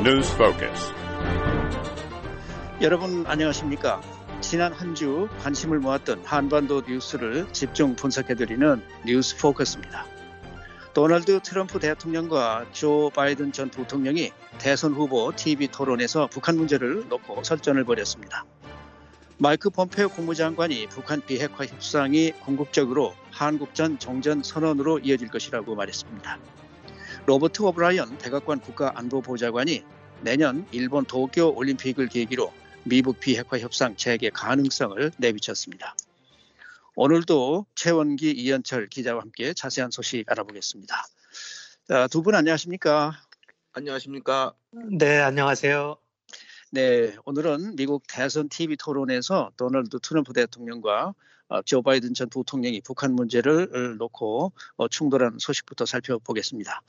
News Focus. 여러분 안녕하십니까? 지난 한 주 관심을 모았던 한반도 뉴스를 집중 분석해 드리는 뉴스 포커스입니다. 도널드 트럼프 대통령과 조 바이든 전 부통령이 대선 후보 TV 토론에서 북한 문제를 놓고 설전을 벌였습니다. 마이크 폼페오 국무장관이 북한 비핵화 협상이 궁극적으로 한국전 정전 선언으로 이어질 것이라고 말했습니다. 로버트 오브라이언 백악관 국가안보보좌관이 내년 일본 도쿄 올림픽을 계기로 미북 비핵화 협상 재개 가능성을 내비쳤습니다. 오늘도 최원기 이현철 기자와 함께 자세한 소식 알아보겠습니다. 두 분 안녕하십니까? 안녕하십니까? 네, 안녕하세요. 네, 오늘은 미국 대선 TV 토론에서 도널드 트럼프 대통령과 어, 조 바이든 전 부통령이 북한 문제를 놓고 어, 충돌한 소식부터 살펴보겠습니다.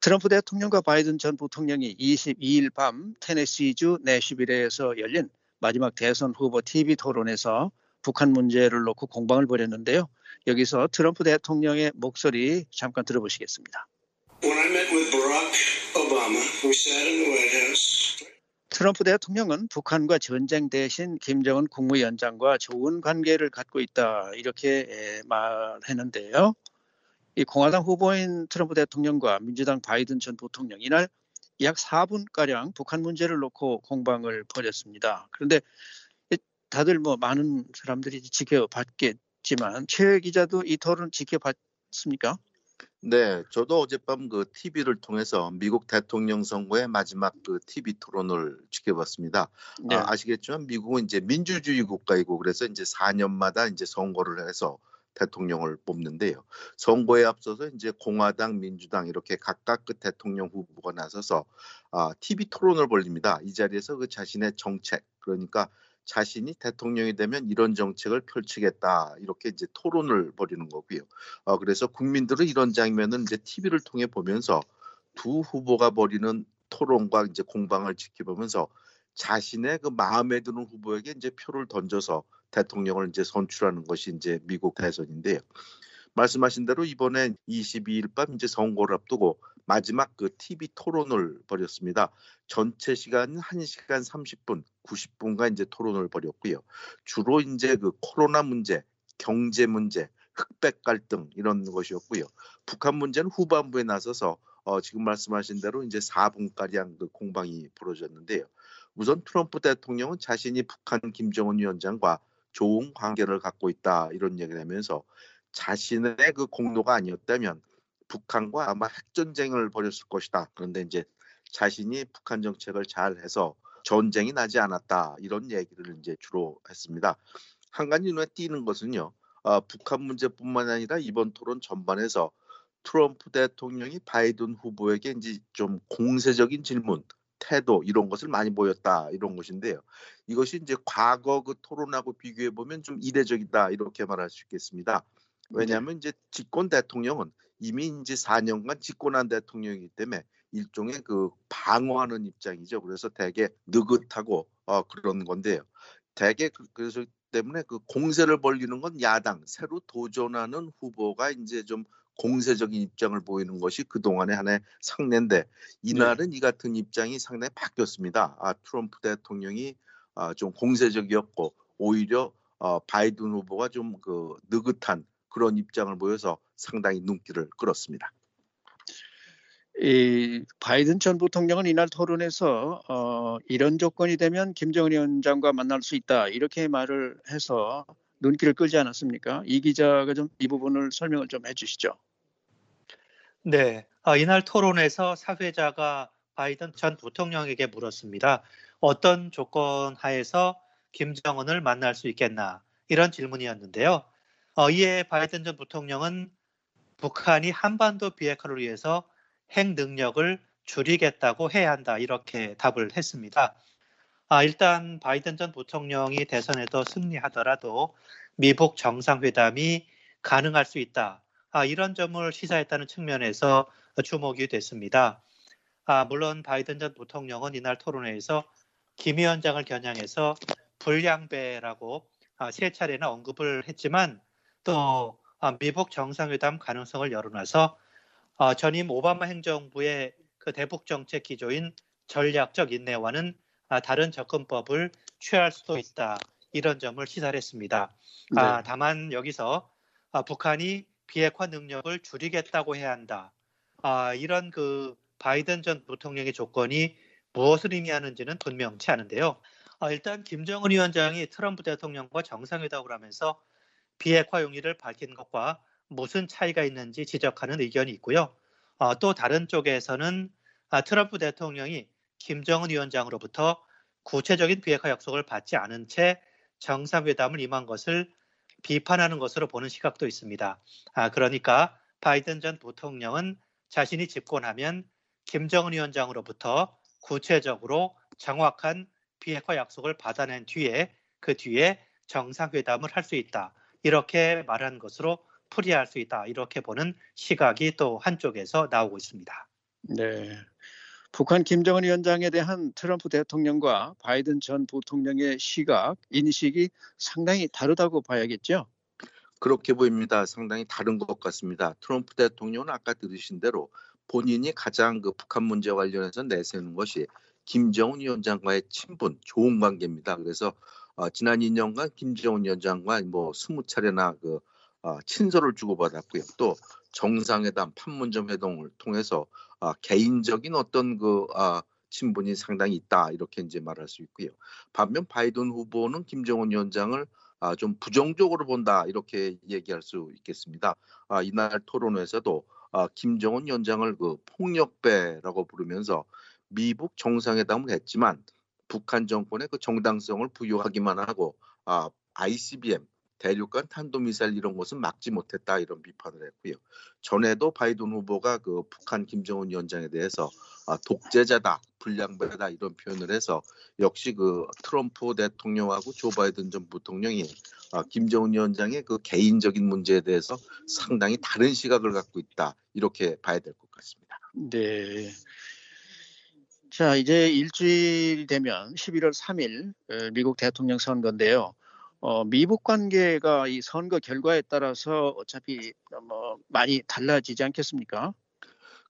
트럼프 대통령과 바이든 전 부통령이 22일 밤 테네시주 내시빌에서 열린 마지막 대선 후보 TV 토론에서 북한 문제를 놓고 공방을 벌였는데요. 여기서 트럼프 대통령의 목소리 잠깐 들어보시겠습니다. 트럼프 대통령은 북한과 전쟁 대신 김정은 국무위원장과 좋은 관계를 갖고 있다 이렇게 말했는데요. 이 공화당 후보인 트럼프 대통령과 민주당 바이든 전 부통령 이날 약 4분 가량 북한 문제를 놓고 공방을 벌였습니다. 그런데 다들 뭐 많은 사람들이 지켜봤겠지만 최 기자도 이 토론 지켜봤습니까? 네, 저도 어젯밤 그 TV를 통해서 미국 대통령 선거의 마지막 그 TV 토론을 지켜봤습니다. 네. 아, 아시겠지만 미국은 이제 민주주의 국가이고 그래서 이제 4년마다 이제 선거를 해서 대통령을 뽑는데요. 선거에 앞서서 이제 공화당, 민주당 이렇게 각각 그 대통령 후보가 나서서 아, TV 토론을 벌립니다. 이 자리에서 그 자신의 정책 그러니까 자신이 대통령이 되면 이런 정책을 펼치겠다 이렇게 이제 토론을 벌이는 거고요. 어, 그래서 국민들은 이런 장면은 이제 TV를 통해 보면서 두 후보가 벌이는 토론과 이제 공방을 지켜보면서 자신의 그 마음에 드는 후보에게 이제 표를 던져서 대통령을 이제 선출하는 것이 이제 미국 대선인데요. 말씀하신 대로 이번에 22일 밤 이제 선거를 앞두고 마지막 그 TV 토론을 벌였습니다. 전체 시간은 1시간 30분, 90분간 이제 토론을 벌였고요. 주로 이제 그 코로나 문제, 경제 문제, 흑백 갈등 이런 것이었고요. 북한 문제는 후반부에 나서서 어, 지금 말씀하신 대로 이제 4분가량 그 공방이 벌어졌는데요. 우선 트럼프 대통령은 자신이 북한 김정은 위원장과 좋은 관계를 갖고 있다 이런 얘기를 하면서 자신의 그 공로가 아니었다면 북한과 아마 핵 전쟁을 벌였을 것이다. 그런데 이제 자신이 북한 정책을 잘 해서 전쟁이 나지 않았다. 이런 얘기를 이제 주로 했습니다. 한 가지 눈에 띄는 것은요. 어, 북한 문제뿐만 아니라 이번 토론 전반에서 트럼프 대통령이 바이든 후보에게 이제 좀 공세적인 질문, 태도 이런 것을 많이 보였다 이런 것인데요. 이것이 이제 과거 그 토론하고 비교해 보면 좀 이례적이다 이렇게 말할 수 있겠습니다. 왜냐하면 이제 집권 대통령은 이미 이제 4년간 집권한 대통령이기 때문에 일종의 그 방어하는 입장이죠. 그래서 대개 느긋하고 어, 그런 건데요. 대개 그, 그래서 때문에 그 공세를 벌리는 건 야당 새로 도전하는 후보가 이제 좀 공세적인 입장을 보이는 것이 그동안의 하나의 상례인데 이날은 네. 이 같은 입장이 상당히 바뀌었습니다. 아, 트럼프 대통령이 아, 좀 공세적이었고 오히려 어, 바이든 후보가 좀 그 느긋한 그런 입장을 보여서 상당히 눈길을 끌었습니다. 이 바이든 전 부통령은 이날 토론에서 어, 이런 조건이 되면 김정은 위원장과 만날 수 있다 이렇게 말을 해서 눈길을 끌지 않았습니까? 이 기자가 좀 이 부분을 설명을 좀 해주시죠. 네, 어, 이날 토론에서 사회자가 바이든 전 부통령에게 물었습니다. 어떤 조건 하에서 김정은을 만날 수 있겠나 이런 질문이었는데요. 어, 이에 바이든 전 부통령은 북한이 한반도 비핵화를 위해서 핵 능력을 줄이겠다고 해야 한다 이렇게 답을 했습니다. 아, 일단 바이든 전 부통령이 대선에도 승리하더라도 미북 정상회담이 가능할 수 있다. 아, 이런 점을 시사했다는 측면에서 주목이 됐습니다. 아, 물론 바이든 전 부통령은 이날 토론회에서 김 위원장을 겨냥해서 불량배라고 아, 세 차례나 언급을 했지만 또 아, 미북 정상회담 가능성을 열어놔서 아, 전임 오바마 행정부의 그 대북 정책 기조인 전략적 인내와는 다른 접근법을 취할 수도 있다. 이런 점을 시사했습니다. 네. 아, 다만 여기서 아, 북한이 비핵화 능력을 줄이겠다고 해야 한다. 아, 이런 그 바이든 전 부통령의 조건이 무엇을 의미하는지는 분명치 않은데요. 아, 일단 김정은 위원장이 트럼프 대통령과 정상회담을 하면서 비핵화 용의를 밝힌 것과 무슨 차이가 있는지 지적하는 의견이 있고요. 아, 또 다른 쪽에서는 아, 트럼프 대통령이 김정은 위원장으로부터 구체적인 비핵화 약속을 받지 않은 채 정상회담을 임한 것을 비판하는 것으로 보는 시각도 있습니다. 아, 그러니까 바이든 전 부통령은 자신이 집권하면 김정은 위원장으로부터 구체적으로 정확한 비핵화 약속을 받아낸 뒤에 그 뒤에 정상회담을 할 수 있다. 이렇게 말한 것으로 풀이할 수 있다. 이렇게 보는 시각이 또 한쪽에서 나오고 있습니다. 네. 북한 김정은 위원장에 대한 트럼프 대통령과 바이든 전 부통령의 시각, 인식이 상당히 다르다고 봐야겠죠? 그렇게 보입니다. 상당히 다른 것 같습니다. 트럼프 대통령은 아까 들으신 대로 본인이 가장 그 북한 문제 관련해서 내세우는 것이 김정은 위원장과의 친분, 좋은 관계입니다. 그래서 어, 지난 2년간 김정은 위원장과 뭐 20차례나 그 어, 친서를 주고받았고요. 또 정상회담, 판문점 회동을 통해서 아, 개인적인 어떤 그 아, 친분이 상당히 있다 이렇게 이제 말할 수 있고요. 반면 바이든 후보는 김정은 위원장을 아, 좀 부정적으로 본다 이렇게 얘기할 수 있겠습니다. 아, 이날 토론회에서도 아, 김정은 위원장을 그 폭력배라고 부르면서 미북 정상회담을 했지만 북한 정권의 그 정당성을 부여하기만 하고 아, ICBM 대륙간 탄도미사일 이런 것은 막지 못했다 이런 비판을 했고요. 전에도 바이든 후보가 그 북한 김정은 위원장에 대해서 아, 독재자다, 불량배다 이런 표현을 해서 역시 그 트럼프 대통령하고 조 바이든 전 부통령이 아, 김정은 위원장의 그 개인적인 문제에 대해서 상당히 다른 시각을 갖고 있다 이렇게 봐야 될 것 같습니다. 네. 자, 이제 일주일 되면 11월 3일 미국 대통령 선거인데요. 어, 미북 관계가 이 선거 결과에 따라서 어차피 뭐 많이 달라지지 않겠습니까?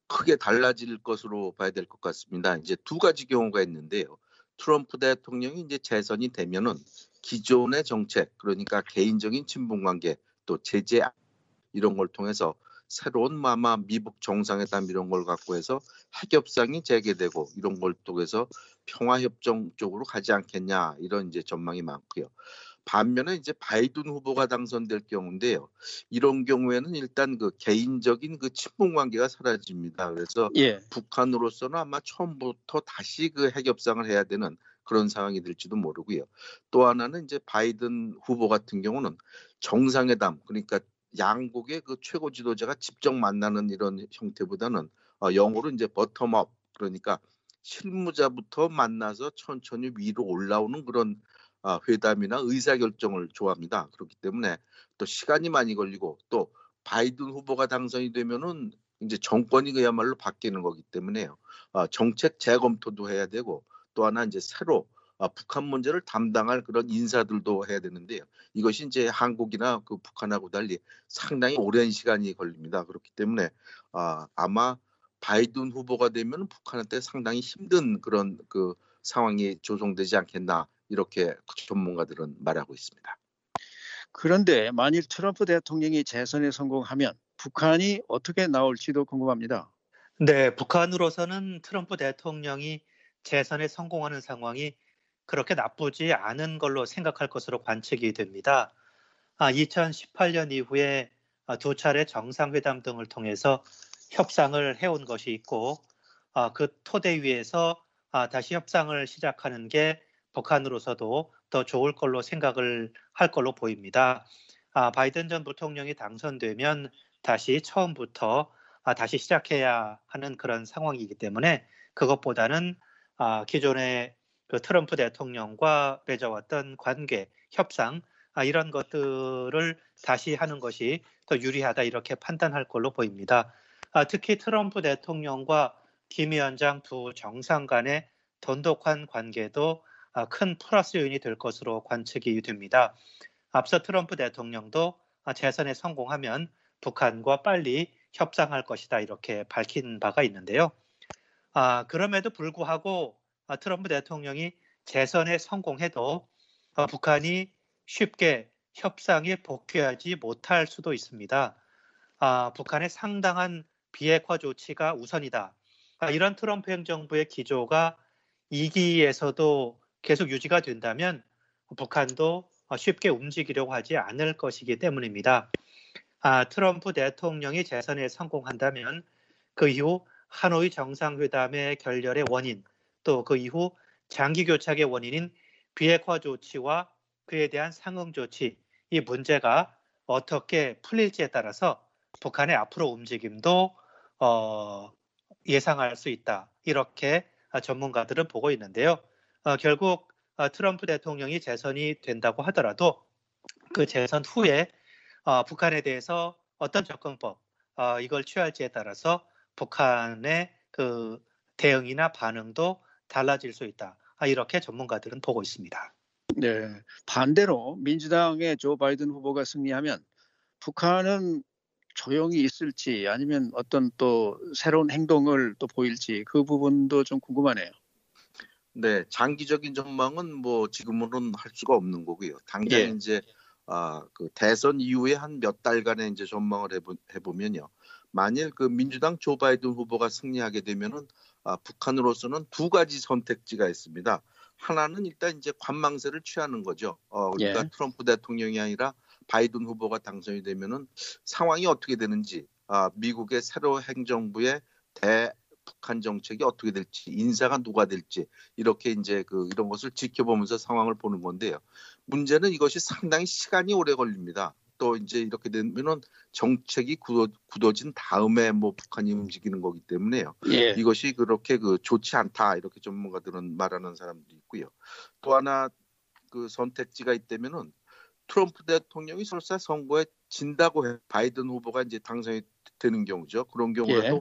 크게 달라질 것으로 봐야 될 것 같습니다. 이제 두 가지 경우가 있는데요. 트럼프 대통령이 이제 재선이 되면은 기존의 정책, 그러니까 개인적인 친분 관계, 또 제재 이런 걸 통해서 새로운 마마 미북 정상회담 이런 걸 갖고 해서 핵협상이 재개되고 이런 걸 통해서 평화협정 쪽으로 가지 않겠냐 이런 이제 전망이 많고요. 반면에 이제 바이든 후보가 당선될 경우인데요. 이런 경우에는 일단 그 개인적인 그 친분 관계가 사라집니다. 그래서 예. 북한으로서는 아마 처음부터 다시 그 핵협상을 해야 되는 그런 상황이 될지도 모르고요. 또 하나는 이제 바이든 후보 같은 경우는 정상회담 그러니까 양국의 그 최고 지도자가 직접 만나는 이런 형태보다는 어, 영어로 이제 버텀업 그러니까 실무자부터 만나서 천천히 위로 올라오는 그런 아, 회담이나 의사결정을 좋아합니다. 그렇기 때문에 또 시간이 많이 걸리고 또 바이든 후보가 당선이 되면은 이제 정권이 그야말로 바뀌는 거기 때문에요. 아, 정책 재검토도 해야 되고 또 하나 이제 새로 아, 북한 문제를 담당할 그런 인사들도 해야 되는데요. 이것이 이제 한국이나 그 북한하고 달리 상당히 오랜 시간이 걸립니다. 그렇기 때문에 아, 아마 바이든 후보가 되면 북한한테 상당히 힘든 그런 그 상황이 조성되지 않겠나 이렇게 전문가들은 말하고 있습니다. 그런데 만일 트럼프 대통령이 재선에 성공하면 북한이 어떻게 나올지도 궁금합니다. 네, 북한으로서는 트럼프 대통령이 재선에 성공하는 상황이 그렇게 나쁘지 않은 걸로 생각할 것으로 관측이 됩니다. 아, 2018년 이후에 두 차례 정상회담 등을 통해서 협상을 해온 것이 있고 아, 그 토대 위에서 아, 다시 협상을 시작하는 게 북한으로서도 더 좋을 걸로 생각을 할 걸로 보입니다. 아, 바이든 전 부통령이 당선되면 다시 처음부터 아, 다시 시작해야 하는 그런 상황이기 때문에 그것보다는 아, 기존의 그 트럼프 대통령과 맺어왔던 관계, 협상 아, 이런 것들을 다시 하는 것이 더 유리하다 이렇게 판단할 걸로 보입니다. 아, 특히 트럼프 대통령과 김 위원장 두 정상 간의 돈독한 관계도 아, 큰 플러스 요인이 될 것으로 관측이 됩니다. 앞서 트럼프 대통령도 아, 재선에 성공하면 북한과 빨리 협상할 것이다 이렇게 밝힌 바가 있는데요. 아, 그럼에도 불구하고 아, 트럼프 대통령이 재선에 성공해도 아, 북한이 쉽게 협상에 복귀하지 못할 수도 있습니다. 아, 북한의 상당한 비핵화 조치가 우선이다. 아, 이런 트럼프 행정부의 기조가 2기에서도 계속 유지가 된다면 북한도 쉽게 움직이려고 하지 않을 것이기 때문입니다. 아, 트럼프 대통령이 재선에 성공한다면 그 이후 하노이 정상회담의 결렬의 원인 또 그 이후 장기 교착의 원인인 비핵화 조치와 그에 대한 상응 조치 이 문제가 어떻게 풀릴지에 따라서 북한의 앞으로 움직임도 어, 예상할 수 있다. 이렇게 전문가들은 보고 있는데요. 어, 결국 어, 트럼프 대통령이 재선이 된다고 하더라도 그 재선 후에 어, 북한에 대해서 어떤 접근법 어, 이걸 취할지에 따라서 북한의 그 대응이나 반응도 달라질 수 있다. 아, 이렇게 전문가들은 보고 있습니다. 네. 반대로 민주당의 조 바이든 후보가 승리하면 북한은 조용히 있을지 아니면 어떤 또 새로운 행동을 또 보일지 그 부분도 좀 궁금하네요. 네, 장기적인 전망은 뭐 지금으로는 할 수가 없는 거고요. 당장 예. 이제 아, 그 대선 이후에 한 몇 달간의 이제 전망을 해보, 해보면요. 만일 그 민주당 조 바이든 후보가 승리하게 되면은 아, 북한으로서는 두 가지 선택지가 있습니다. 하나는 일단 이제 관망세를 취하는 거죠. 어, 그러니까 예. 트럼프 대통령이 아니라 바이든 후보가 당선이 되면은 상황이 어떻게 되는지, 아, 미국의 새로 행정부의 대 북한 정책이 어떻게 될지, 인사가 누가 될지 이렇게 이제 그 이런 것을 지켜보면서 상황을 보는 건데요. 문제는 이것이 상당히 시간이 오래 걸립니다. 또 이제 이렇게 되면은 정책이 굳어, 진 다음에 뭐 북한이 움직이는 거기 때문에요. 예. 이것이 그렇게 그 좋지 않다 이렇게 전문가들은 말하는 사람도 있고요. 또 하나 그 선택지가 있다면은 트럼프 대통령이 설사 선거에 진다고 해 바이든 후보가 이제 당선이 되는 경우죠. 그런 경우에도 예.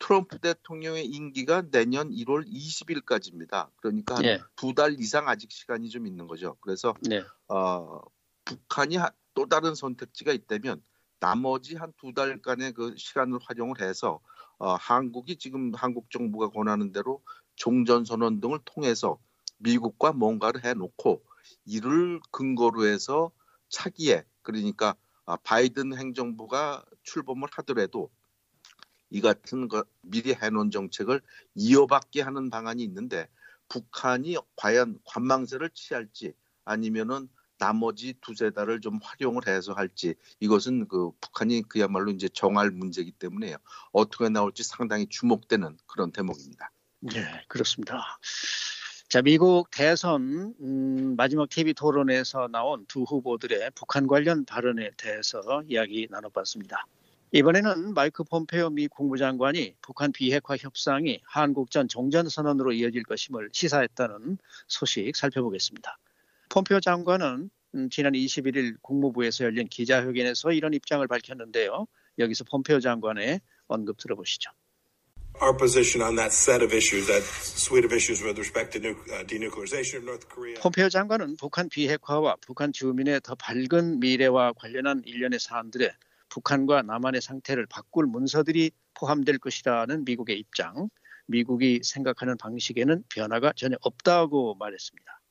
트럼프 대통령의 임기가 내년 1월 20일까지입니다. 그러니까 예. 두달 이상 아직 시간이 좀 있는 거죠. 그래서 네. 어, 북한이 또 다른 선택지가 있다면 나머지 한 두 달간의 그 시간을 활용을 해서 어, 한국이 지금 한국 정부가 권하는 대로 종전 선언 등을 통해서 미국과 뭔가를 해놓고 이를 근거로 해서 차기에 그러니까 아, 바이든 행정부가 출범을 하더라도 이 같은 거 미리 해놓은 정책을 이어받게 하는 방안이 있는데 북한이 과연 관망세를 취할지 아니면은 나머지 두세 달을 좀 활용을 해서 할지 이것은 그 북한이 그야말로 이제 정할 문제이기 때문에요. 어떻게 나올지 상당히 주목되는 그런 대목입니다. 네, 그렇습니다. 자, 미국 대선 음, 마지막 TV 토론에서 나온 두 후보들의 북한 관련 발언에 대해서 이야기 나눠봤습니다. 이번에는 마이크 폼페오 미 국무장관이 북한 비핵화 협상이 한국전 종전선언으로 이어질 것임을 시사했다는 소식 살펴보겠습니다. 폼페오 장관은 음, 지난 21일 국무부에서 열린 기자회견에서 이런 입장을 밝혔는데요. 여기서 폼페오 장관의 언급 들어보시죠. Our position on that set of issues, that suite of issues with respect to uh, denuclearization of North Korea. 폼페오 장관은 북한 비핵화와 북한 주민의 더 밝은 미래와 관련한 일련의 사안들에 북한과 남한의 상태를 바꿀 문서들이 포함될 것이라는 미국의 입장, 미국이 생각하는 방식에는 변화가 전혀 없다고 말했습니다.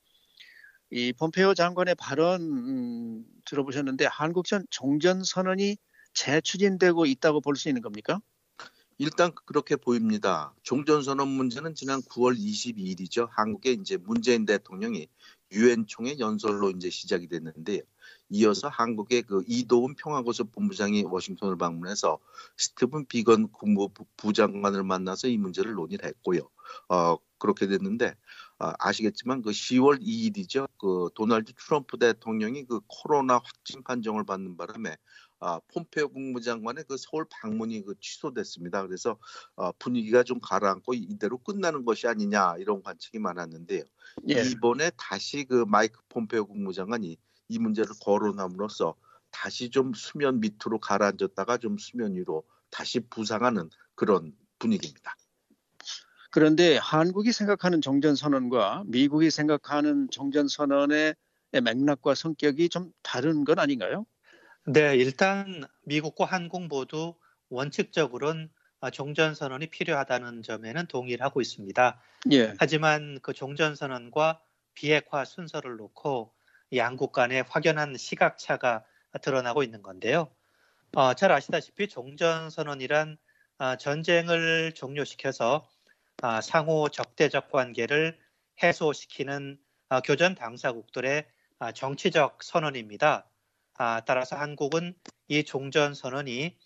이 폼페오 장관의 발언 음, 들어보셨는데 한국 전 종전 선언이 재추진되고 있다고 볼 수 있는 겁니까? 일단 그렇게 보입니다. 종전선언 문제는 지난 9월 22일이죠. 한국의 이제 문재인 대통령이 유엔 총회 연설로 이제 시작이 됐는데 이어서 한국의 그 이도훈 평화고섭 본부장이 워싱턴을 방문해서 스티븐 비건 국무부 장관을 만나서 이 문제를 논의를 했고요. 어, 그렇게 됐는데 어, 아시겠지만 그 10월 2일이죠. 그 도널드 트럼프 대통령이 그 코로나 확진 판정을 받는 바람에 아, 폼페오 국무장관의 그 서울 방문이 그 취소됐습니다. 그래서 어, 분위기가 좀 가라앉고 이대로 끝나는 것이 아니냐 이런 관측이 많았는데요. 예. 이번에 다시 그 마이크 폼페오 국무장관이 이 문제를 거론함으로써 다시 좀 수면 밑으로 가라앉았다가 좀 수면 위로 다시 부상하는 그런 분위기입니다. 그런데 한국이 생각하는 정전선언과 미국이 생각하는 정전선언의 맥락과 성격이 좀 다른 건 아닌가요? 네, 일단 미국과 한국 모두 원칙적으로는 종전선언이 필요하다는 점에는 동의를 하고 있습니다. 예. 하지만 그 종전선언과 비핵화 순서를 놓고 양국 간의 확연한 시각차가 드러나고 있는 건데요. 어, 잘 아시다시피 종전선언이란 아, 전쟁을 종료시켜서 아, 상호 적대적 관계를 해소시키는 아, 교전 당사국들의 아, 정치적 선언입니다. 아, 따라서 한국은 이 종전 선언이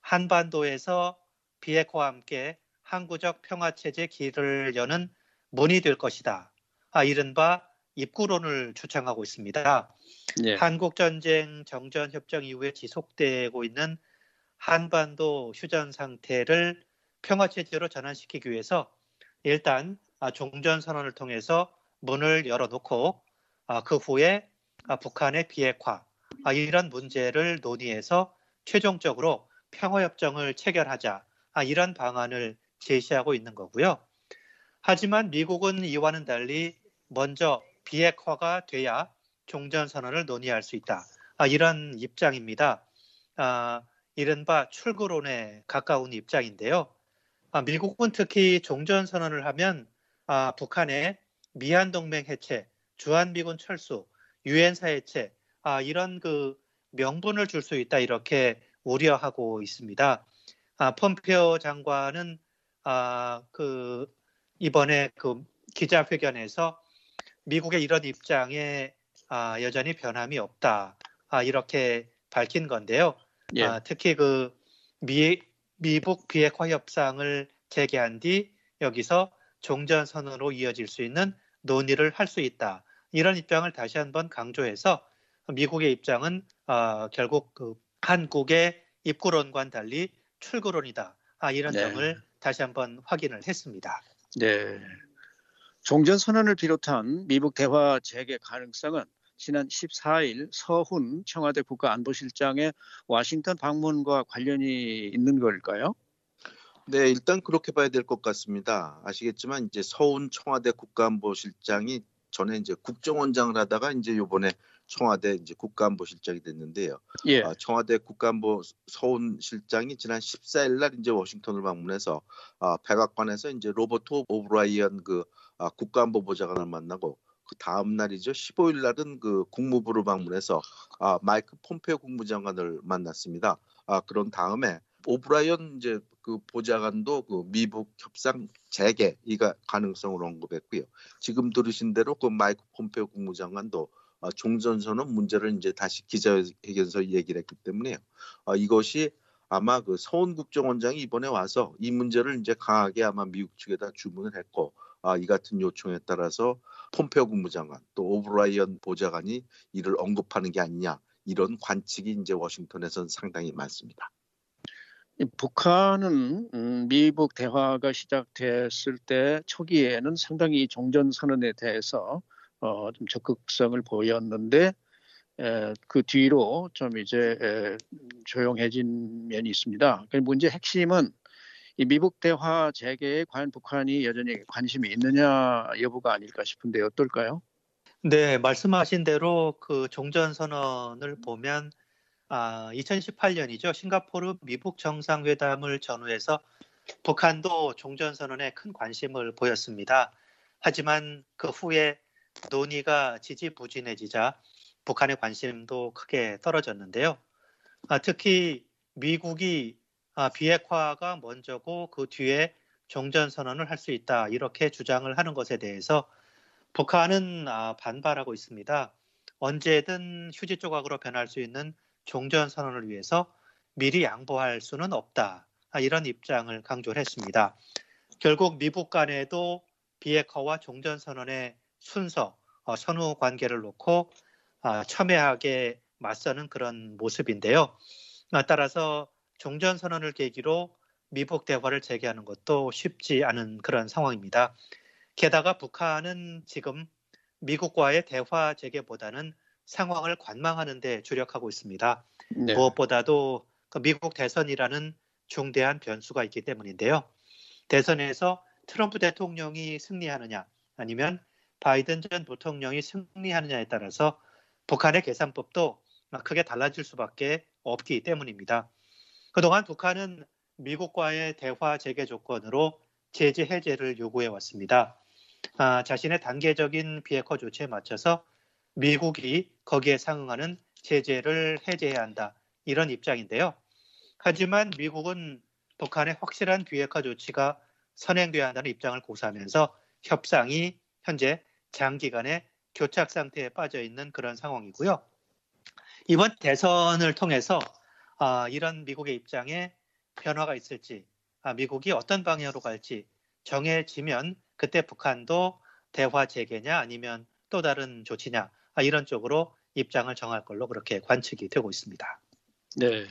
한반도에서 비핵화와 함께 항구적 평화체제 길을 여는 문이 될 것이다. 아, 이른바 입구론을 주창하고 있습니다. 예. 한국전쟁 정전협정 이후에 지속되고 있는 한반도 휴전 상태를 평화체제로 전환시키기 위해서 일단 아, 종전선언을 통해서 문을 열어놓고 아, 그 후에 아, 북한의 비핵화 이런 문제를 논의해서 최종적으로 평화협정을 체결하자 이런 방안을 제시하고 있는 거고요. 하지만 미국은 이와는 달리 먼저 비핵화가 돼야 종전선언을 논의할 수 있다. 이런 입장입니다. 이른바 출구론에 가까운 입장인데요. 미국은 특히 종전 선언을 하면 북한의 미한 동맹 해체, 주한미군 철수, 유엔사 해체 아, 이런 그 명분을 줄 수 있다 이렇게 우려하고 있습니다. 아, 폼페오 장관은 아, 그 이번에 그 기자회견에서 미국의 이런 입장에 아, 여전히 변함이 없다 아, 이렇게 밝힌 건데요. 예. 아, 특히 그 미, 미북 비핵화 협상을 재개한 뒤 여기서 종전선언으로 이어질 수 있는 논의를 할 수 있다. 이런 입장을 다시 한번 강조해서 미국의 입장은 어, 결국 그 한국의 입구론과는 달리 출구론이다. 아, 이런 네. 점을 다시 한번 확인을 했습니다. 네. 종전선언을 비롯한 미북 대화 재개 가능성은 지난 14일 서훈 청와대 국가안보실장의 워싱턴 방문과 관련이 있는 걸까요? 네, 일단 그렇게 봐야 될 것 같습니다. 아시겠지만 이제 서훈 청와대 국가안보실장이 전에 이제 국정원장을 하다가 이제 요번에 청와대 이제 국가안보실장이 됐는데요. 예. 아, 청와대 국가안보 서훈 실장이 지난 14일 날 이제 워싱턴을 방문해서 아, 백악관에서 이제 로버트 오브라이언 그 아, 국가안보 보좌관을 만나고 그 다음 날이죠. 15일 날은 그 국무부를 방문해서 아, 마이크 폼페오 국무장관을 만났습니다. 아, 그런 다음에 오브라이언 이제 그 보좌관도 그 미북 협상 재개 이가 가능성을 언급했고요. 지금 들으신 대로 그 마이크 폼페오 국무장관도 어, 종전선언 문제를 이제 다시 기자회견에서 얘기를 했기 때문에요. 어, 이것이 아마 그 서훈 국정원장이 이번에 와서 이 문제를 이제 강하게 아마 미국 측에다 주문을 했고 아, 이 같은 요청에 따라서 폼페오 국무장관 또 오브라이언 보좌관이 이를 언급하는 게 아니냐 이런 관측이 이제 워싱턴에서는 상당히 많습니다. 북한은 음, 미북 대화가 시작됐을 때 초기에는 상당히 종전 선언에 대해서 어, 좀 적극성을 보였는데 에, 그 뒤로 좀 이제 에, 조용해진 면이 있습니다. 그 문제 핵심은 이 미북 대화 재개에 과연 북한이 여전히 관심이 있느냐 여부가 아닐까 싶은데 어떨까요? 네, 말씀하신 대로 그 종전 선언을 보면 아, 2018년이죠. 싱가포르 미북 정상회담을 전후해서 북한도 종전 선언에 큰 관심을 보였습니다. 하지만 그 후에 논의가 지지부진해지자 북한의 관심도 크게 떨어졌는데요. 아, 특히 미국이 아, 비핵화가 먼저고 그 뒤에 종전 선언을 할 수 있다 이렇게 주장을 하는 것에 대해서 북한은 아, 반발하고 있습니다. 언제든 휴지 조각으로 변할 수 있는 종전 선언을 위해서 미리 양보할 수는 없다. 아, 이런 입장을 강조를 했습니다. 결국 미국 간에도 비핵화와 종전 선언의 순서, 어, 선후 관계를 놓고 아, 첨예하게 맞서는 그런 모습인데요. 아, 따라서 종전 선언을 계기로 미북 대화를 재개하는 것도 쉽지 않은 그런 상황입니다. 게다가 북한은 지금 미국과의 대화 재개보다는 상황을 관망하는 데 주력하고 있습니다. 네. 무엇보다도 그 미국 대선이라는 중대한 변수가 있기 때문인데요. 대선에서 트럼프 대통령이 승리하느냐 아니면 바이든 전 부통령이 승리하느냐에 따라서 북한의 계산법도 크게 달라질 수밖에 없기 때문입니다. 그동안 북한은 미국과의 대화 재개 조건으로 제재 해제를 요구해 왔습니다. 아, 자신의 단계적인 비핵화 조치에 맞춰서 미국이 거기에 상응하는 제재를 해제해야 한다. 이런 입장인데요. 하지만 미국은 북한의 확실한 비핵화 조치가 선행돼야 한다는 입장을 고수하면서 협상이 현재 장기간의 교착 상태에 빠져 있는 그런 상황이고요. 이번 대선을 통해서 아, 이런 미국의 입장에 변화가 있을지, 아, 미국이 어떤 방향으로 갈지 정해지면 그때 북한도 대화 재개냐 아니면 또 다른 조치냐 아, 이런 쪽으로 입장을 정할 걸로 그렇게 관측이 되고 있습니다. 네.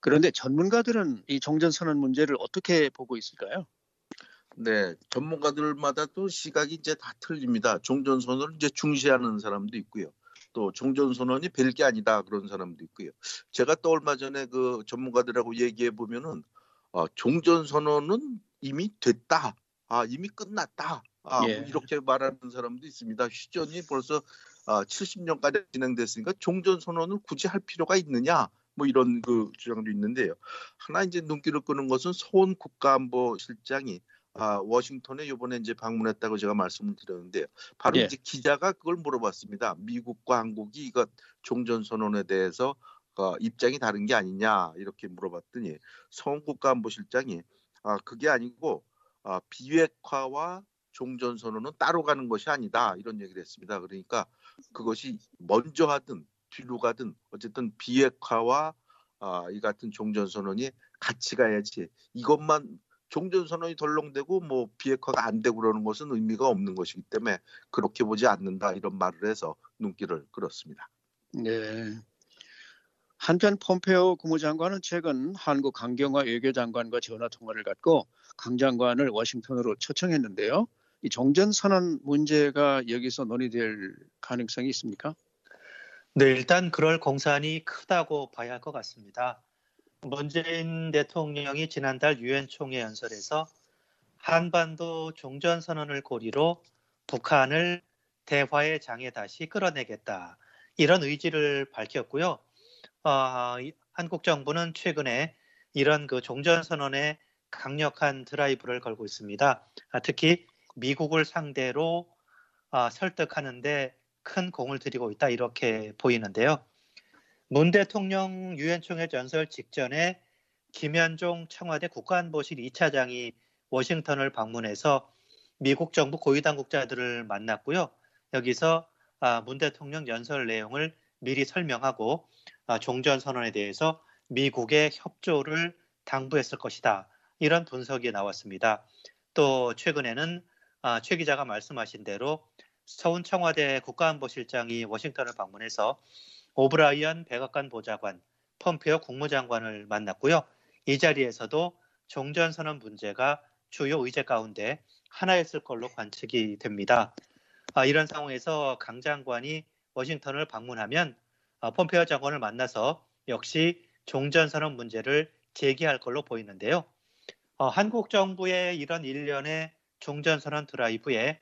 그런데 전문가들은 이 종전선언 문제를 어떻게 보고 있을까요? 네, 전문가들마다 또 시각이 이제 다 틀립니다. 종전선언을 이제 중시하는 사람도 있고요. 또 종전선언이 별게 아니다 그런 사람도 있고요. 제가 또 얼마 전에 그 전문가들하고 얘기해 보면은 어, 종전선언은 이미 됐다. 아, 이미 끝났다. 아, 뭐 예. 뭐 이렇게 말하는 사람도 있습니다. 휴전이 벌써 아, 70년까지 진행됐으니까 종전선언을 굳이 할 필요가 있느냐? 뭐 이런 그 주장도 있는데요. 하나 이제 눈길을 끄는 것은 서원 국가안보실장이 아, 워싱턴에 이번에 이제 방문했다고 제가 말씀을 드렸는데요. 바로 예. 이제 기자가 그걸 물어봤습니다. 미국과 한국이 이것 종전 선언에 대해서 어, 입장이 다른 게 아니냐 이렇게 물어봤더니 서원 국가안보실장이 아, 그게 아니고 아, 비핵화와 종전 선언은 따로 가는 것이 아니다 이런 얘기를 했습니다. 그러니까 그것이 먼저 하든 뒤로 가든 어쨌든 비핵화와 아, 이 같은 종전 선언이 같이 가야지 이것만 종전 선언이 덜렁대고 뭐 비핵화가 안 되고 그러는 것은 의미가 없는 것이기 때문에 그렇게 보지 않는다 이런 말을 해서 눈길을 끌었습니다. 네. 한편 폼페오 국무장관은 최근 한국 강경화 외교장관과 전화 통화를 갖고 강 장관을 워싱턴으로 초청했는데요. 이 종전 선언 문제가 여기서 논의될 가능성이 있습니까? 네, 일단 그럴 공산이 크다고 봐야 할 것 같습니다. 문재인 대통령이 지난달 유엔 총회 연설에서 한반도 종전 선언을 고리로 북한을 대화의 장에 다시 끌어내겠다 이런 의지를 밝혔고요. 어, 한국 정부는 최근에 이런 그 종전 선언에 강력한 드라이브를 걸고 있습니다. 아, 특히 미국을 상대로 아, 설득하는데 큰 공을 들이고 있다 이렇게 보이는데요. 문 대통령 유엔 총회 전설 직전에 김현종 청와대 국가안보실 2차장이 워싱턴을 방문해서 미국 정부 고위 당국자들을 만났고요. 여기서 아, 문 대통령 연설 내용을 미리 설명하고 아, 종전 선언에 대해서 미국의 협조를 당부했을 것이다. 이런 분석이 나왔습니다. 또 최근에는 아, 최 기자가 말씀하신 대로 서훈 청와대 국가안보실장이 워싱턴을 방문해서 오브라이언 백악관 보좌관, 펌페오 국무장관을 만났고요. 이 자리에서도 종전선언 문제가 주요 의제 가운데 하나였을 걸로 관측이 됩니다. 아, 이런 상황에서 강 장관이 워싱턴을 방문하면 아, 폼페오 장관을 만나서 역시 종전선언 문제를 제기할 걸로 보이는데요. 어, 한국 정부의 이런 일련의 종전선언 드라이브에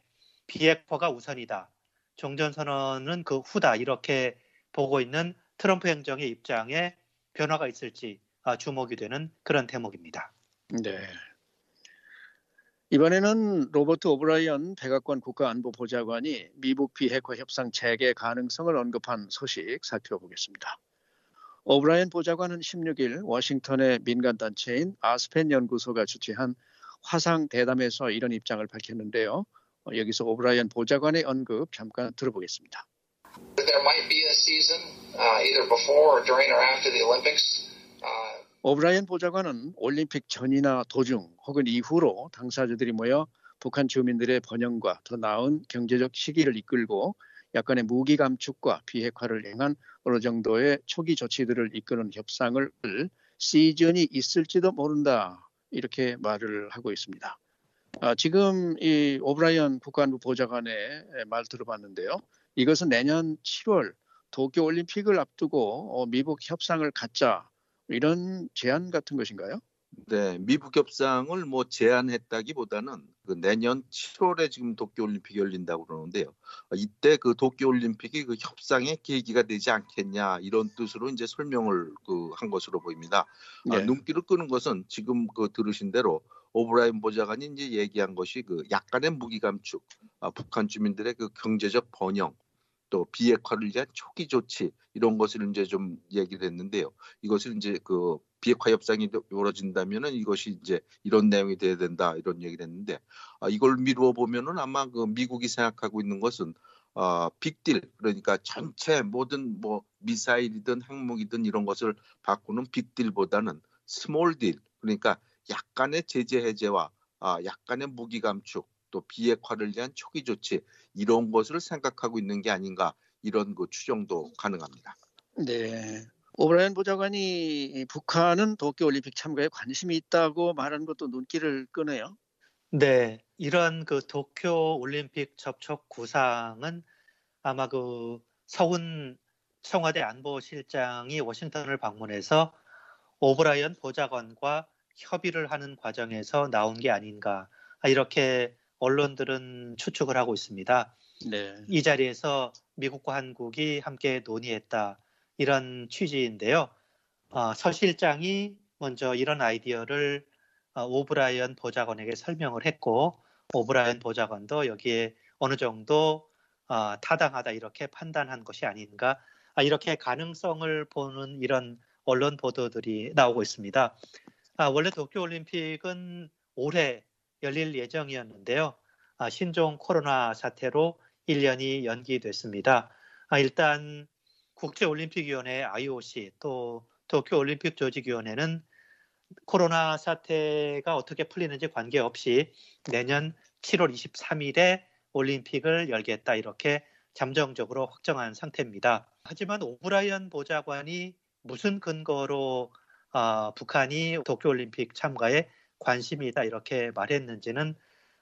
비핵화가 우선이다. 종전선언은 그 후다. 이렇게 보고 있는 트럼프 행정의 입장에 변화가 있을지 아, 주목이 되는 그런 대목입니다. 네. 이번에는 로버트 오브라이언 백악관 국가안보보좌관이 미북 비핵화 협상 재개 가능성을 언급한 소식 살펴보겠습니다. 오브라이언 보좌관은 16일 워싱턴의 민간단체인 아스펜 연구소가 주최한 화상 대담에서 이런 입장을 밝혔는데요. 여기서 오브라이언 보좌관의 언급 잠깐 들어보겠습니다. Season uh. 어, 오브라이언 보좌관은 올림픽 전이나 도중 혹은 이후로 당사자들이 모여 북한 주민들의 번영과 더 나은 경제적 시기를 이끌고 약간의 무기 감축과 비핵화를 향한 어느 정도의 초기 조치들을 이끄는 협상을 시즌이 있을지도 모른다 이렇게 말을 하고 있습니다. 아, 지금 이 오브라이언 국가안보 보좌관의 말 들어봤는데요. 이것은 내년 7월 도쿄 올림픽을 앞두고 어, 미국 협상을 갖자 이런 제안 같은 것인가요? 네, 미북 협상을 뭐 제안했다기보다는 그 내년 7월에 지금 도쿄 올림픽이 열린다고 그러는데요. 이때 그 도쿄 올림픽이 그 협상의 계기가 되지 않겠냐 이런 뜻으로 이제 설명을 그 한 것으로 보입니다. 아, 네. 아, 눈길을 끄는 것은 지금 그 들으신 대로 오브라인 보좌관이 이제 얘기한 것이 그 약간의 무기 감축, 아, 북한 주민들의 그 경제적 번영, 또 비핵화를 위한 초기 조치 이런 것을 이제 좀 얘기를 했는데요. 이것을 이제 그 비핵화 협상이 이루어진다면은 이것이 이제 이런 내용이 돼야 된다 이런 얘기를 했는데 아, 이걸 미루어 보면은 아마 그 미국이 생각하고 있는 것은 어, 빅딜 그러니까 전체 모든 뭐 미사일이든 핵무기든 이런 것을 바꾸는 빅딜보다는 스몰딜 그러니까 약간의 제재 해제와 아, 약간의 무기 감축 또 비핵화를 위한 초기 조치 이런 것을 생각하고 있는 게 아닌가 이런 그 추정도 가능합니다. 네. 오브라이언 보좌관이 북한은 도쿄올림픽 참가에 관심이 있다고 말하는 것도 눈길을 끄네요. 네, 이런 그 도쿄올림픽 접촉 구상은 아마 그 서훈 청와대 안보실장이 워싱턴을 방문해서 오브라이언 보좌관과 협의를 하는 과정에서 나온 게 아닌가 이렇게 언론들은 추측을 하고 있습니다. 네. 이 자리에서 미국과 한국이 함께 논의했다 이런 취지인데요. 어, 서 실장이 먼저 이런 아이디어를 어, 오브라이언 보좌관에게 설명을 했고 오브라이언 보좌관도 여기에 어느 정도 어, 타당하다 이렇게 판단한 것이 아닌가 아, 이렇게 가능성을 보는 이런 언론 보도들이 나오고 있습니다. 아, 원래 도쿄올림픽은 올해 열릴 예정이었는데요. 아, 신종 코로나 사태로 1년이 연기됐습니다. 아, 일단 국제올림픽위원회 IOC 또 도쿄올림픽 조직위원회는 코로나 사태가 어떻게 풀리는지 관계없이 내년 7월 23일에 올림픽을 열겠다 이렇게 잠정적으로 확정한 상태입니다. 하지만 오브라이언 보좌관이 무슨 근거로 어, 북한이 도쿄올림픽 참가에 관심이 있다 이렇게 말했는지는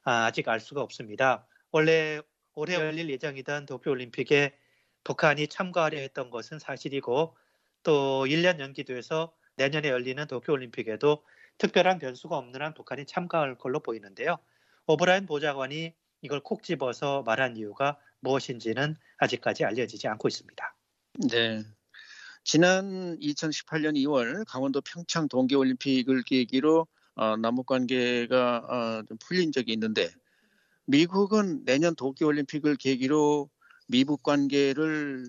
아, 아직 알 수가 없습니다. 원래 올해 열릴 예정이던 도쿄올림픽에 북한이 참가하려 했던 것은 사실이고 또 1년 연기돼서 내년에 열리는 도쿄올림픽에도 특별한 변수가 없는 한 북한이 참가할 걸로 보이는데요. 오브라인 보좌관이 이걸 콕 집어서 말한 이유가 무엇인지는 아직까지 알려지지 않고 있습니다. 네. 지난 2018년 2월 강원도 평창 동계올림픽을 계기로 어, 남북 관계가 어, 좀 풀린 적이 있는데 미국은 내년 도쿄 올림픽을 계기로 미북 관계를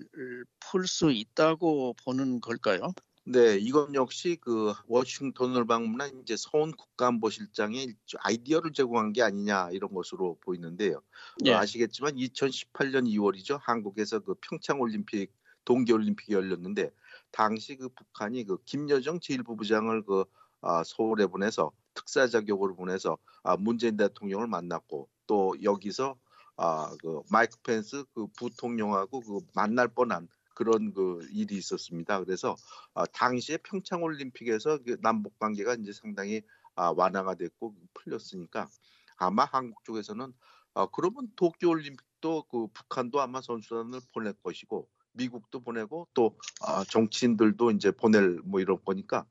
풀 수 있다고 보는 걸까요? 네, 이건 역시 그 워싱턴을 방문한 이제 서훈 국가안보실장의 아이디어를 제공한 게 아니냐 이런 것으로 보이는데요. 예. 어, 아시겠지만 2018년 2월이죠. 한국에서 그 평창 올림픽 동계 올림픽이 열렸는데 당시 그 북한이 그 김여정 제1부부장을 그 아, 서울에 보내서 특사 자격으로 보내서 아, 문재인 대통령을 만났고 또 여기서 아, 그 마이크 펜스 그 부통령하고 그 만날 뻔한 그런 그 일이 있었습니다. 그래서 아, 당시에 평창 올림픽에서 그 남북 관계가 이제 상당히 아, 완화가 됐고 풀렸으니까 아마 한국 쪽에서는 아, 그러면 도쿄 올림픽도 그 북한도 아마 선수단을 보낼 것이고 미국도 보내고 또 아, 정치인들도 이제 보낼 뭐 이런 거니까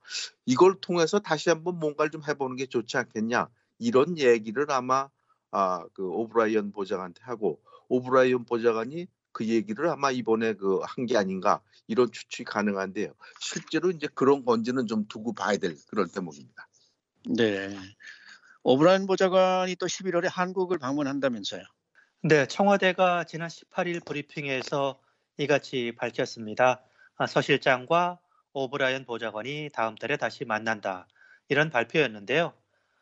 이걸 통해서 다시 한번 뭔가를 좀 해보는 게 좋지 않겠냐 이런 얘기를 아마 아, 그 오브라이언 보좌관한테 하고 오브라이언 보좌관이 그 얘기를 아마 이번에 그 한 게 아닌가 이런 추측이 가능한데요. 실제로 이제 그런 건지는 좀 두고 봐야 될 그런 대목입니다. 네. 오브라이언 보좌관이 또 11월에 한국을 방문한다면서요. 네, 청와대가 지난 18일 브리핑에서 이같이 밝혔습니다. 아, 서 실장과 오브라이언 보좌관이 다음 달에 다시 만난다. 이런 발표였는데요.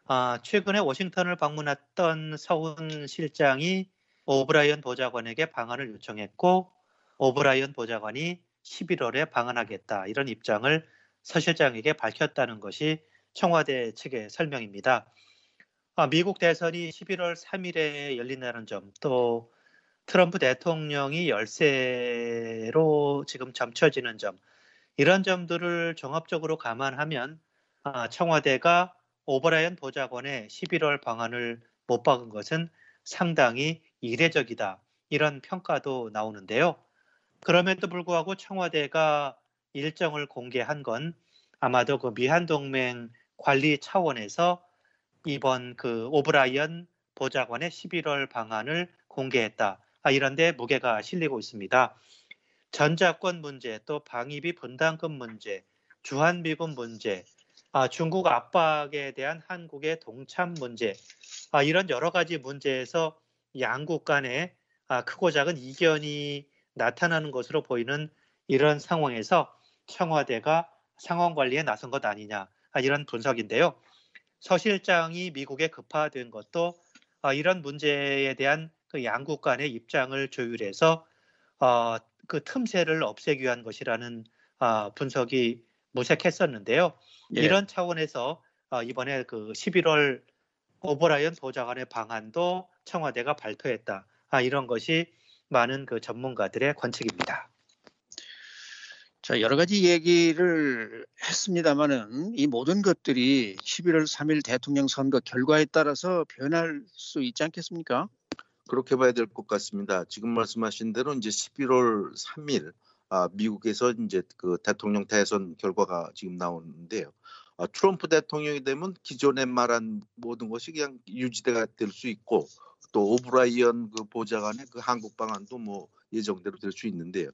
아, 최근에 워싱턴을 방문했던 서훈 실장이 오브라이언 보좌관에게 방한을 요청했고 오브라이언 보좌관이 11월에 방한하겠다 이런 입장을 서 실장에게 밝혔다는 것이 청와대 측의 설명입니다. 아, 미국 대선이 11월 3일에 열린다는 점, 또 트럼프 대통령이 열세로 지금 점쳐지는 점 이런 점들을 종합적으로 감안하면 아, 청와대가 오버라이언 보좌관의 11월 방안을 못 박은 것은 상당히 이례적이다 이런 평가도 나오는데요. 그럼에도 불구하고 청와대가 일정을 공개한 건 아마도 그 미한 동맹 관리 차원에서 이번 그 오브라이언 보좌관의 11월 방안을 공개했다. 아, 이런 데 무게가 실리고 있습니다. 전자권 문제, 또 방위비 분담금 문제, 주한미군 문제, 아, 중국 압박에 대한 한국의 동참 문제, 아, 이런 여러 가지 문제에서 양국 간에 아, 크고 작은 이견이 나타나는 것으로 보이는 이런 상황에서 청와대가 상황 관리에 나선 것 아니냐 아, 이런 분석인데요. 서 실장이 미국에 급파된 것도 아, 이런 문제에 대한 그 양국 간의 입장을 조율해서 어, 그 틈새를 없애기 위한 것이라는 어, 분석이 무색했었는데요. 예. 이런 차원에서 어, 이번에 그 11월 오버라이언 보좌관의 방안도 청와대가 발표했다. 아, 이런 것이 많은 그 전문가들의 관측입니다. 자, 여러 가지 얘기를 했습니다만은 이 모든 것들이 11월 3일 대통령 선거 결과에 따라서 변할 수 있지 않겠습니까? 그렇게 봐야 될 것 같습니다. 지금 말씀하신 대로 이제 11월 3일 아, 미국에서 이제 그 대통령 대선 결과가 지금 나오는데요. 아, 트럼프 대통령이 되면 기존에 말한 모든 것이 그냥 유지가 될 수 있고 또 오브라이언 그 보좌관의 그 한국 방안도 뭐 예정대로 될 수 있는데요.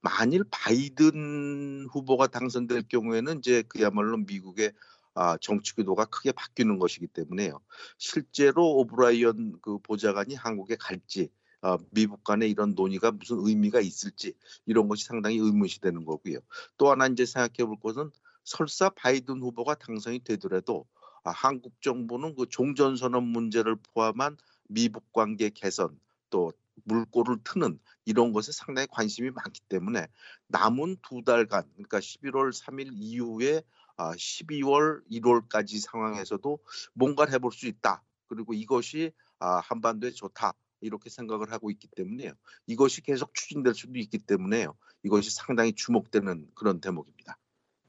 만일 바이든 후보가 당선될 경우에는 이제 그야말로 미국의 아, 정치 구도가 크게 바뀌는 것이기 때문에요. 실제로 오브라이언 그 보좌관이 한국에 갈지 어, 미국 간의 이런 논의가 무슨 의미가 있을지 이런 것이 상당히 의문시 되는 거고요. 또 하나 이제 생각해 볼 것은 설사 바이든 후보가 당선이 되더라도 아, 한국 정부는 그 종전선언 문제를 포함한 미북 관계 개선 또 물꼬를 트는 이런 것에 상당히 관심이 많기 때문에 남은 두 달간 그러니까 11월 3일 이후에 12월 아, 1월까지 상황에서도 뭔가를 해볼 수 있다. 그리고 이것이 아, 한반도에 좋다. 이렇게 생각을 하고 있기 때문에요. 이것이 계속 추진될 수도 있기 때문에요. 이것이 상당히 주목되는 그런 대목입니다.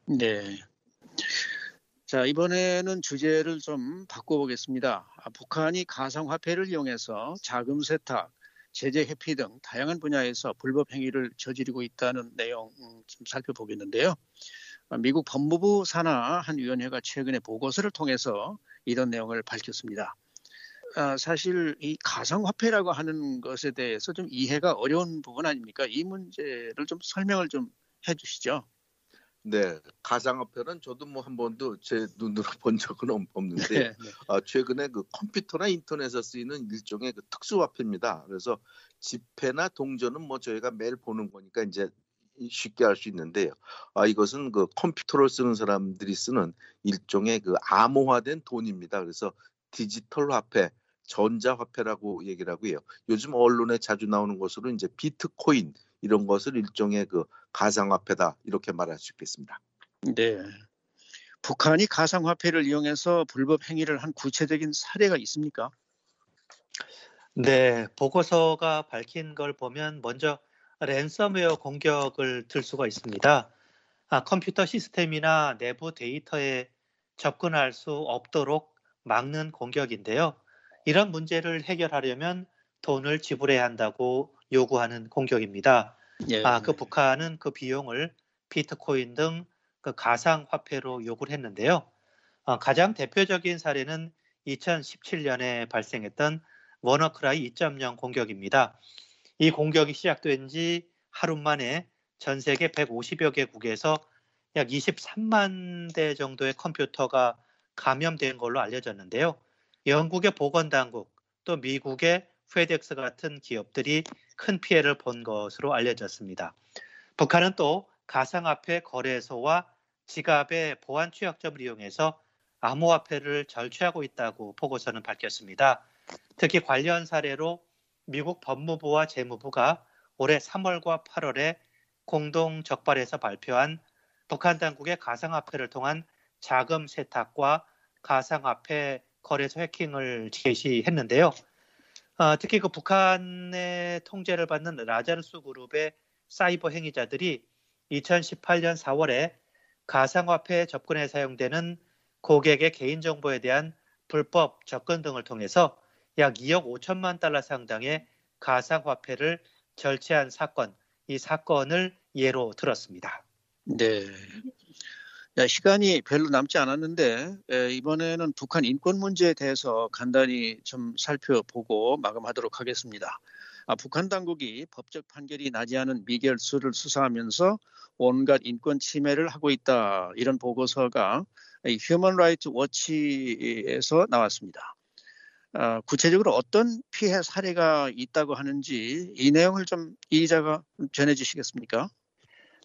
네. 자, 이번에는 주제를 좀 바꿔보겠습니다. 아, 북한이 가상화폐를 이용해서 자금 세탁, 제재 회피 등 다양한 분야에서 불법 행위를 저지르고 있다는 내용 좀 살펴보겠는데요. 아, 미국 법무부 산하 한 위원회가 최근에 보고서를 통해서 이런 내용을 밝혔습니다. 아, 사실 이 가상화폐라고 하는 것에 대해서 좀 이해가 어려운 부분 아닙니까? 이 문제를 좀 설명을 좀 해주시죠. 네, 가상화폐는 저도 뭐 한 번도 제 눈으로 본 적은 없는데 네, 네. 아, 최근에 그 컴퓨터나 인터넷에 쓰이는 일종의 그 특수화폐입니다. 그래서 지폐나 동전은 뭐 저희가 매일 보는 거니까 이제 쉽게 알 수 있는데요. 아, 이것은 그 컴퓨터를 쓰는 사람들이 쓰는 일종의 그 암호화된 돈입니다. 그래서 디지털 화폐, 전자 화폐라고 얘기를 하고요. 요즘 언론에 자주 나오는 것으로 이제 비트코인 이런 것을 일종의 그 가상 화폐다 이렇게 말할 수 있겠습니다. 네. 북한이 가상 화폐를 이용해서 불법 행위를 한 구체적인 사례가 있습니까? 네, 보고서가 밝힌 걸 보면 먼저 랜섬웨어 공격을 들 수가 있습니다. 아, 컴퓨터 시스템이나 내부 데이터에 접근할 수 없도록 막는 공격인데요. 이런 문제를 해결하려면 돈을 지불해야 한다고 요구하는 공격입니다. 예. 아, 그 북한은 그 비용을 비트코인 등 그 가상 화폐로 요구를 했는데요. 어, 가장 대표적인 사례는 2017년에 발생했던 워너크라이 2.0 공격입니다. 이 공격이 시작된 지 하루 만에 전 세계 150여 개국에서 약 23만 대 정도의 컴퓨터가 감염된 걸로 알려졌는데요. 영국의 보건당국 또 미국의 페덱스 같은 기업들이 큰 피해를 본 것으로 알려졌습니다. 북한은 또 가상화폐 거래소와 지갑의 보안 취약점을 이용해서 암호화폐를 절취하고 있다고 보고서는 밝혔습니다. 특히 관련 사례로 미국 법무부와 재무부가 올해 3월과 8월에 공동 적발해서 발표한 북한 당국의 가상화폐를 통한 자금 세탁과 가상화폐 거래소 해킹을 제시했는데요. 어, 특히 그 북한의 통제를 받는 라자르스 그룹의 사이버 행위자들이 2018년 4월에 가상화폐 접근에 사용되는 고객의 개인정보에 대한 불법 접근 등을 통해서 약 2억 5천만 달러 상당의 가상화폐를 절취한 사건, 이 사건을 예로 들었습니다. 네. 시간이 별로 남지 않았는데 이번에는 북한 인권 문제에 대해서 간단히 좀 살펴보고 마감하도록 하겠습니다. 아, 북한 당국이 법적 판결이 나지 않은 미결수를 수사하면서 온갖 인권 침해를 하고 있다 이런 보고서가 휴먼 라이트 워치에서 나왔습니다. 어, 구체적으로 어떤 피해 사례가 있다고 하는지 이 내용을 좀 이 기자가 전해 주시겠습니까?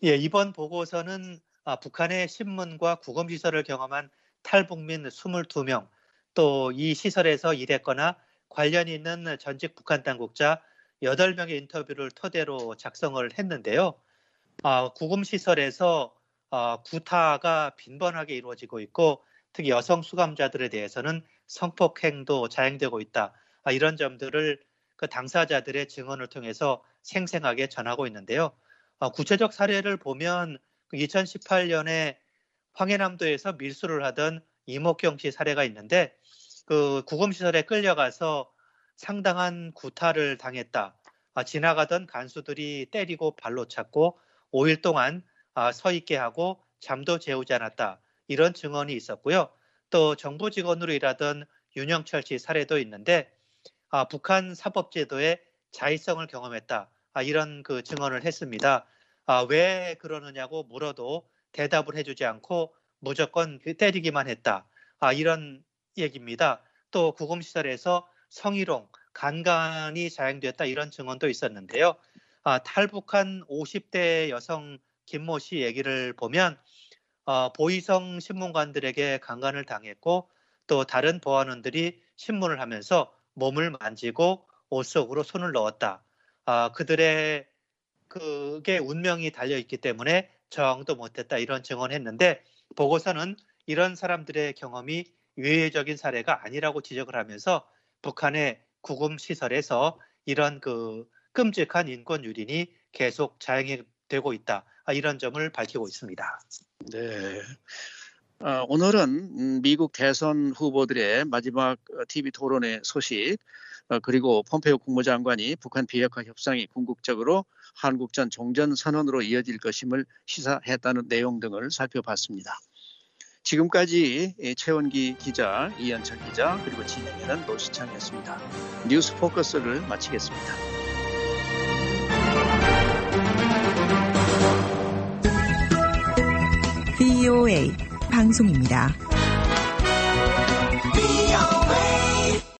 예, 이번 보고서는 아, 북한의 신문과 구금 시설을 경험한 탈북민 22명, 또 이 시설에서 일했거나 관련 있는 전직 북한 당국자 8명의 인터뷰를 토대로 작성을 했는데요. 아, 구금 시설에서 아, 구타가 빈번하게 이루어지고 있고 특히 여성 수감자들에 대해서는 성폭행도 자행되고 있다. 아, 이런 점들을 그 당사자들의 증언을 통해서 생생하게 전하고 있는데요. 아, 구체적 사례를 보면 2018년에 그 황해남도에서 밀수를 하던 이목경 씨 사례가 있는데 그 구금시설에 끌려가서 상당한 구타를 당했다. 아, 지나가던 간수들이 때리고 발로 찼고 5일 동안 아, 서 있게 하고 잠도 재우지 않았다. 이런 증언이 있었고요. 또 정부 직원으로 일하던 윤영철 씨 사례도 있는데 아, 북한 사법제도의 자의성을 경험했다. 아, 이런 그 증언을 했습니다. 아, 왜 그러느냐고 물어도 대답을 해주지 않고 무조건 그 때리기만 했다. 아, 이런 얘기입니다. 또 구금시설에서 성희롱, 간간이 자행됐다 이런 증언도 있었는데요. 아, 탈북한 50대 여성 김모 씨 얘기를 보면 어, 보이성 신문관들에게 강간을 당했고 또 다른 보안원들이 신문을 하면서 몸을 만지고 옷 속으로 손을 넣었다. 아, 그들의 그게 운명이 달려 있기 때문에 저항도 못했다 이런 증언했는데 보고서는 이런 사람들의 경험이 유해적인 사례가 아니라고 지적을 하면서 북한의 구금 시설에서 이런 그 끔찍한 인권 유린이 계속 자행이 되고 있다 아, 이런 점을 밝히고 있습니다. 네. 어, 오늘은 미국 대선 후보들의 마지막 TV 토론회 소식 어, 그리고 폼페이오 국무장관이 북한 비핵화 협상이 궁극적으로 한국 전 종전 선언으로 이어질 것임을 시사했다는 내용 등을 살펴봤습니다. 지금까지 최원기 기자, 이현철 기자, 그리고 진행에는 노시창이었습니다. 뉴스 포커스를 마치겠습니다. VOA 방송입니다.